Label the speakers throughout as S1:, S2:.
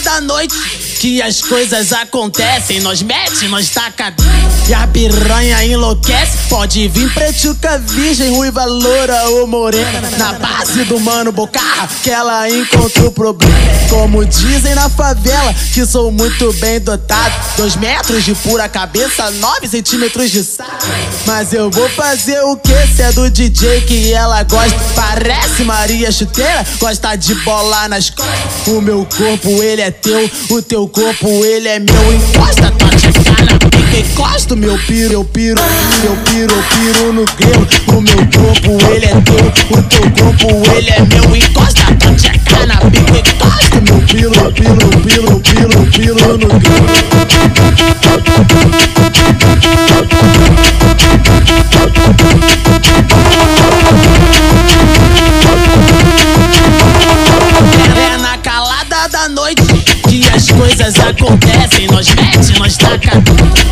S1: da noite que as coisas acontecem. Nós mete, nós taca e a piranha enlouquece. Pode vir pretuca virgem, ruiva, loura ou morena. Na base do mano Bocarra, que ela encontrou problema. Como dizem na favela, que sou muito bem dotado. Dois metros de pura cabeça, nove centímetros de saco. Mas eu vou fazer o que? Se é do DJ que ela gosta. Parece Maria Chuteira, gosta de bolar nas costas. O meu corpo, ele é teu, o teu corpo, ele é meu. Encosta tua tcheca na pica, encosta meu piro, eu piro, eu piro, eu piro no grelo. O meu corpo, ele é teu, o teu corpo, ele é meu. Encosta tua tcheca na pica, encosta meu piro, piro, piro, piro, piro no grelo. Calada da noite que as coisas acontecem. Nós mete, nós taca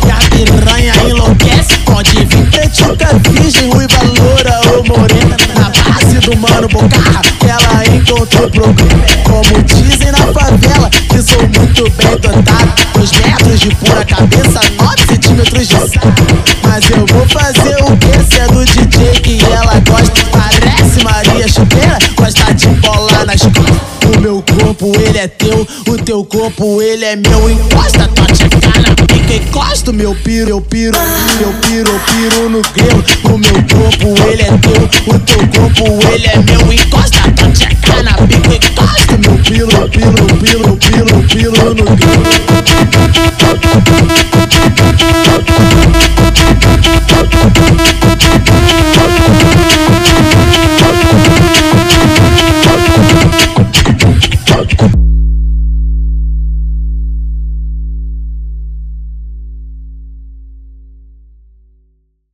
S1: e a piranha enlouquece. Pode vir pretuca, virgem, ruiva, loura ou morena. Na base do mano Bocarra, que ela encontrou problema. Como dizem na favela, que sou muito bem dotado. Dois metros de pura cabeça, nove centímetros de saco. Mas eu vou fazer o que? Se é do DJ que ela gosta. Parece Maria Chuteira, gosta de bolar nas costas. Corpo, ele é teu, o teu corpo, ele é meu. Encosta tua tcheca na pica, encosta o meu piro, eu piro, eu piro, eu piro no grelo. O meu corpo, ele é teu, o teu corpo, ele é meu. Encosta tua tcheca na pica, encosta o meu piro, piro, piro, piro, piro no grelo.